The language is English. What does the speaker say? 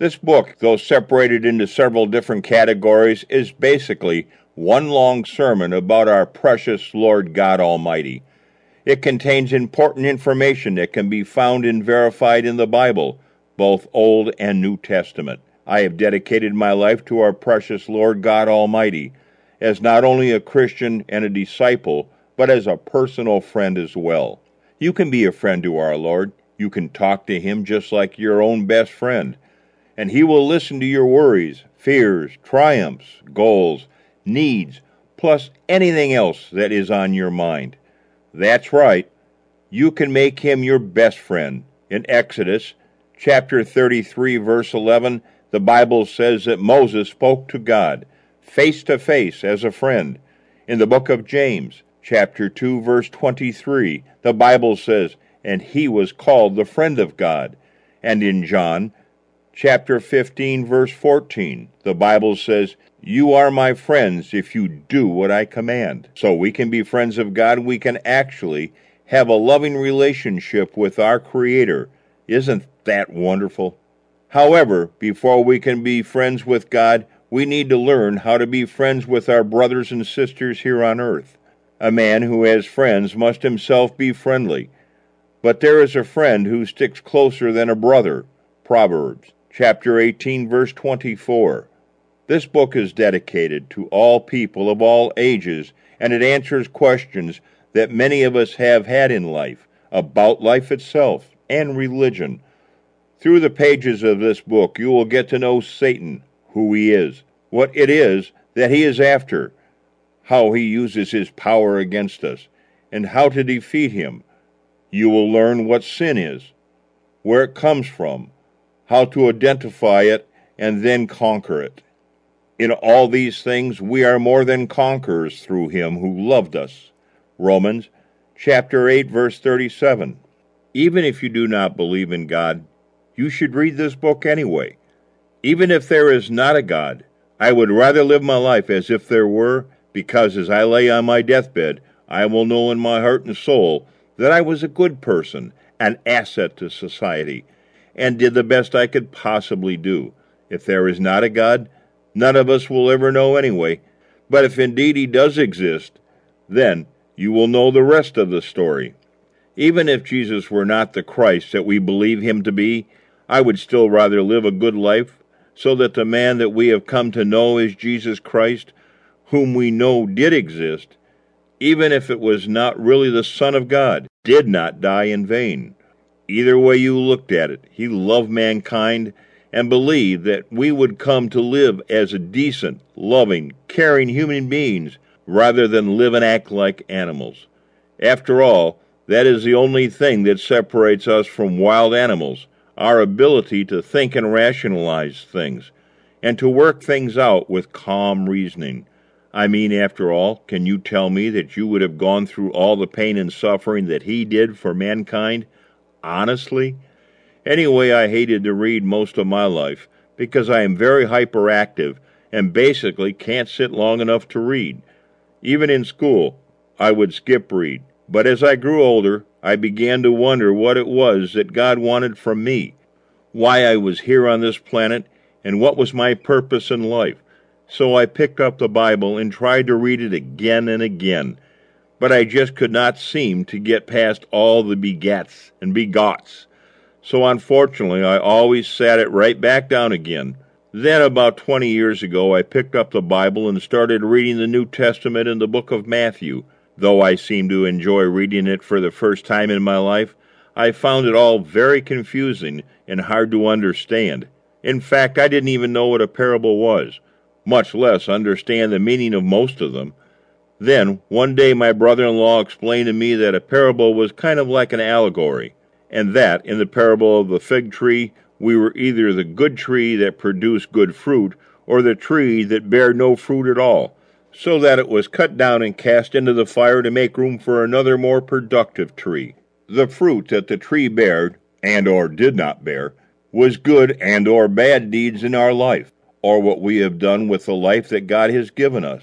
This book, though separated into several different categories, is basically one long sermon about our precious Lord God Almighty. It contains important information that can be found and verified in the Bible, both Old and New Testament. I have dedicated my life to our precious Lord God Almighty, as not only a Christian and a disciple, but as a personal friend as well. You can be a friend to our Lord. You can talk to Him just like your own best friend and He will listen to your worries, fears, triumphs, goals, needs, plus anything else that is on your mind. That's right. You can make Him your best friend. In Exodus chapter 33, verse 11, the Bible says that Moses spoke to God face to face as a friend. In the book of James, chapter 2, verse 23, the Bible says, and he was called the friend of God. And in John, chapter 15, verse 14, the Bible says, You are my friends if you do what I command. So we can be friends of God. We can actually have a loving relationship with our Creator. Isn't that wonderful? However, before we can be friends with God, we need to learn how to be friends with our brothers and sisters here on earth. A man who has friends must himself be friendly. But there is a friend who sticks closer than a brother. Proverbs chapter 18, verse 24. This book is dedicated to all people of all ages, and it answers questions that many of us have had in life about life itself and religion. Through the pages of this book, you will get to know Satan, who he is, what it is that he is after, how he uses his power against us, and how to defeat him. You will learn what sin is, where it comes from, how to identify it, and then conquer it. In all these things we are more than conquerors through him who loved us. Romans chapter 8 verse 37. Even if you do not believe in God, you should read this book anyway. Even if there is not a God, I would rather live my life as if there were, because as I lay on my deathbed, I will know in my heart and soul that I was a good person, an asset to society, and did the best I could possibly do. If there is not a God, none of us will ever know anyway. But if indeed He does exist, then you will know the rest of the story. Even if Jesus were not the Christ that we believe Him to be, I would still rather live a good life so that the man that we have come to know is Jesus Christ, whom we know did exist, even if it was not really the Son of God, did not die in vain. Either way you looked at it, he loved mankind and believed that we would come to live as decent, loving, caring human beings rather than live and act like animals. After all, that is the only thing that separates us from wild animals our ability to think and rationalize things, and to work things out with calm reasoning. I mean, after all, can you tell me that you would have gone through all the pain and suffering that he did for mankind? Honestly. Anyway, I hated to read most of my life because I am very hyperactive and basically can't sit long enough to read. Even in school, I would skip read. But as I grew older, I began to wonder what it was that God wanted from me, why I was here on this planet, and what was my purpose in life. So I picked up the Bible and tried to read it again and again but I just could not seem to get past all the begets and begots. So unfortunately, I always sat it right back down again. Then, about 20 years ago, I picked up the Bible and started reading the New Testament in the book of Matthew. Though I seemed to enjoy reading it for the first time in my life, I found it all very confusing and hard to understand. In fact, I didn't even know what a parable was, much less understand the meaning of most of them. Then, one day, my brother in law explained to me that a parable was kind of like an allegory, and that, in the parable of the fig tree, we were either the good tree that produced good fruit, or the tree that bare no fruit at all, so that it was cut down and cast into the fire to make room for another more productive tree. The fruit that the tree bared, and or did not bear, was good and or bad deeds in our life, or what we have done with the life that God has given us.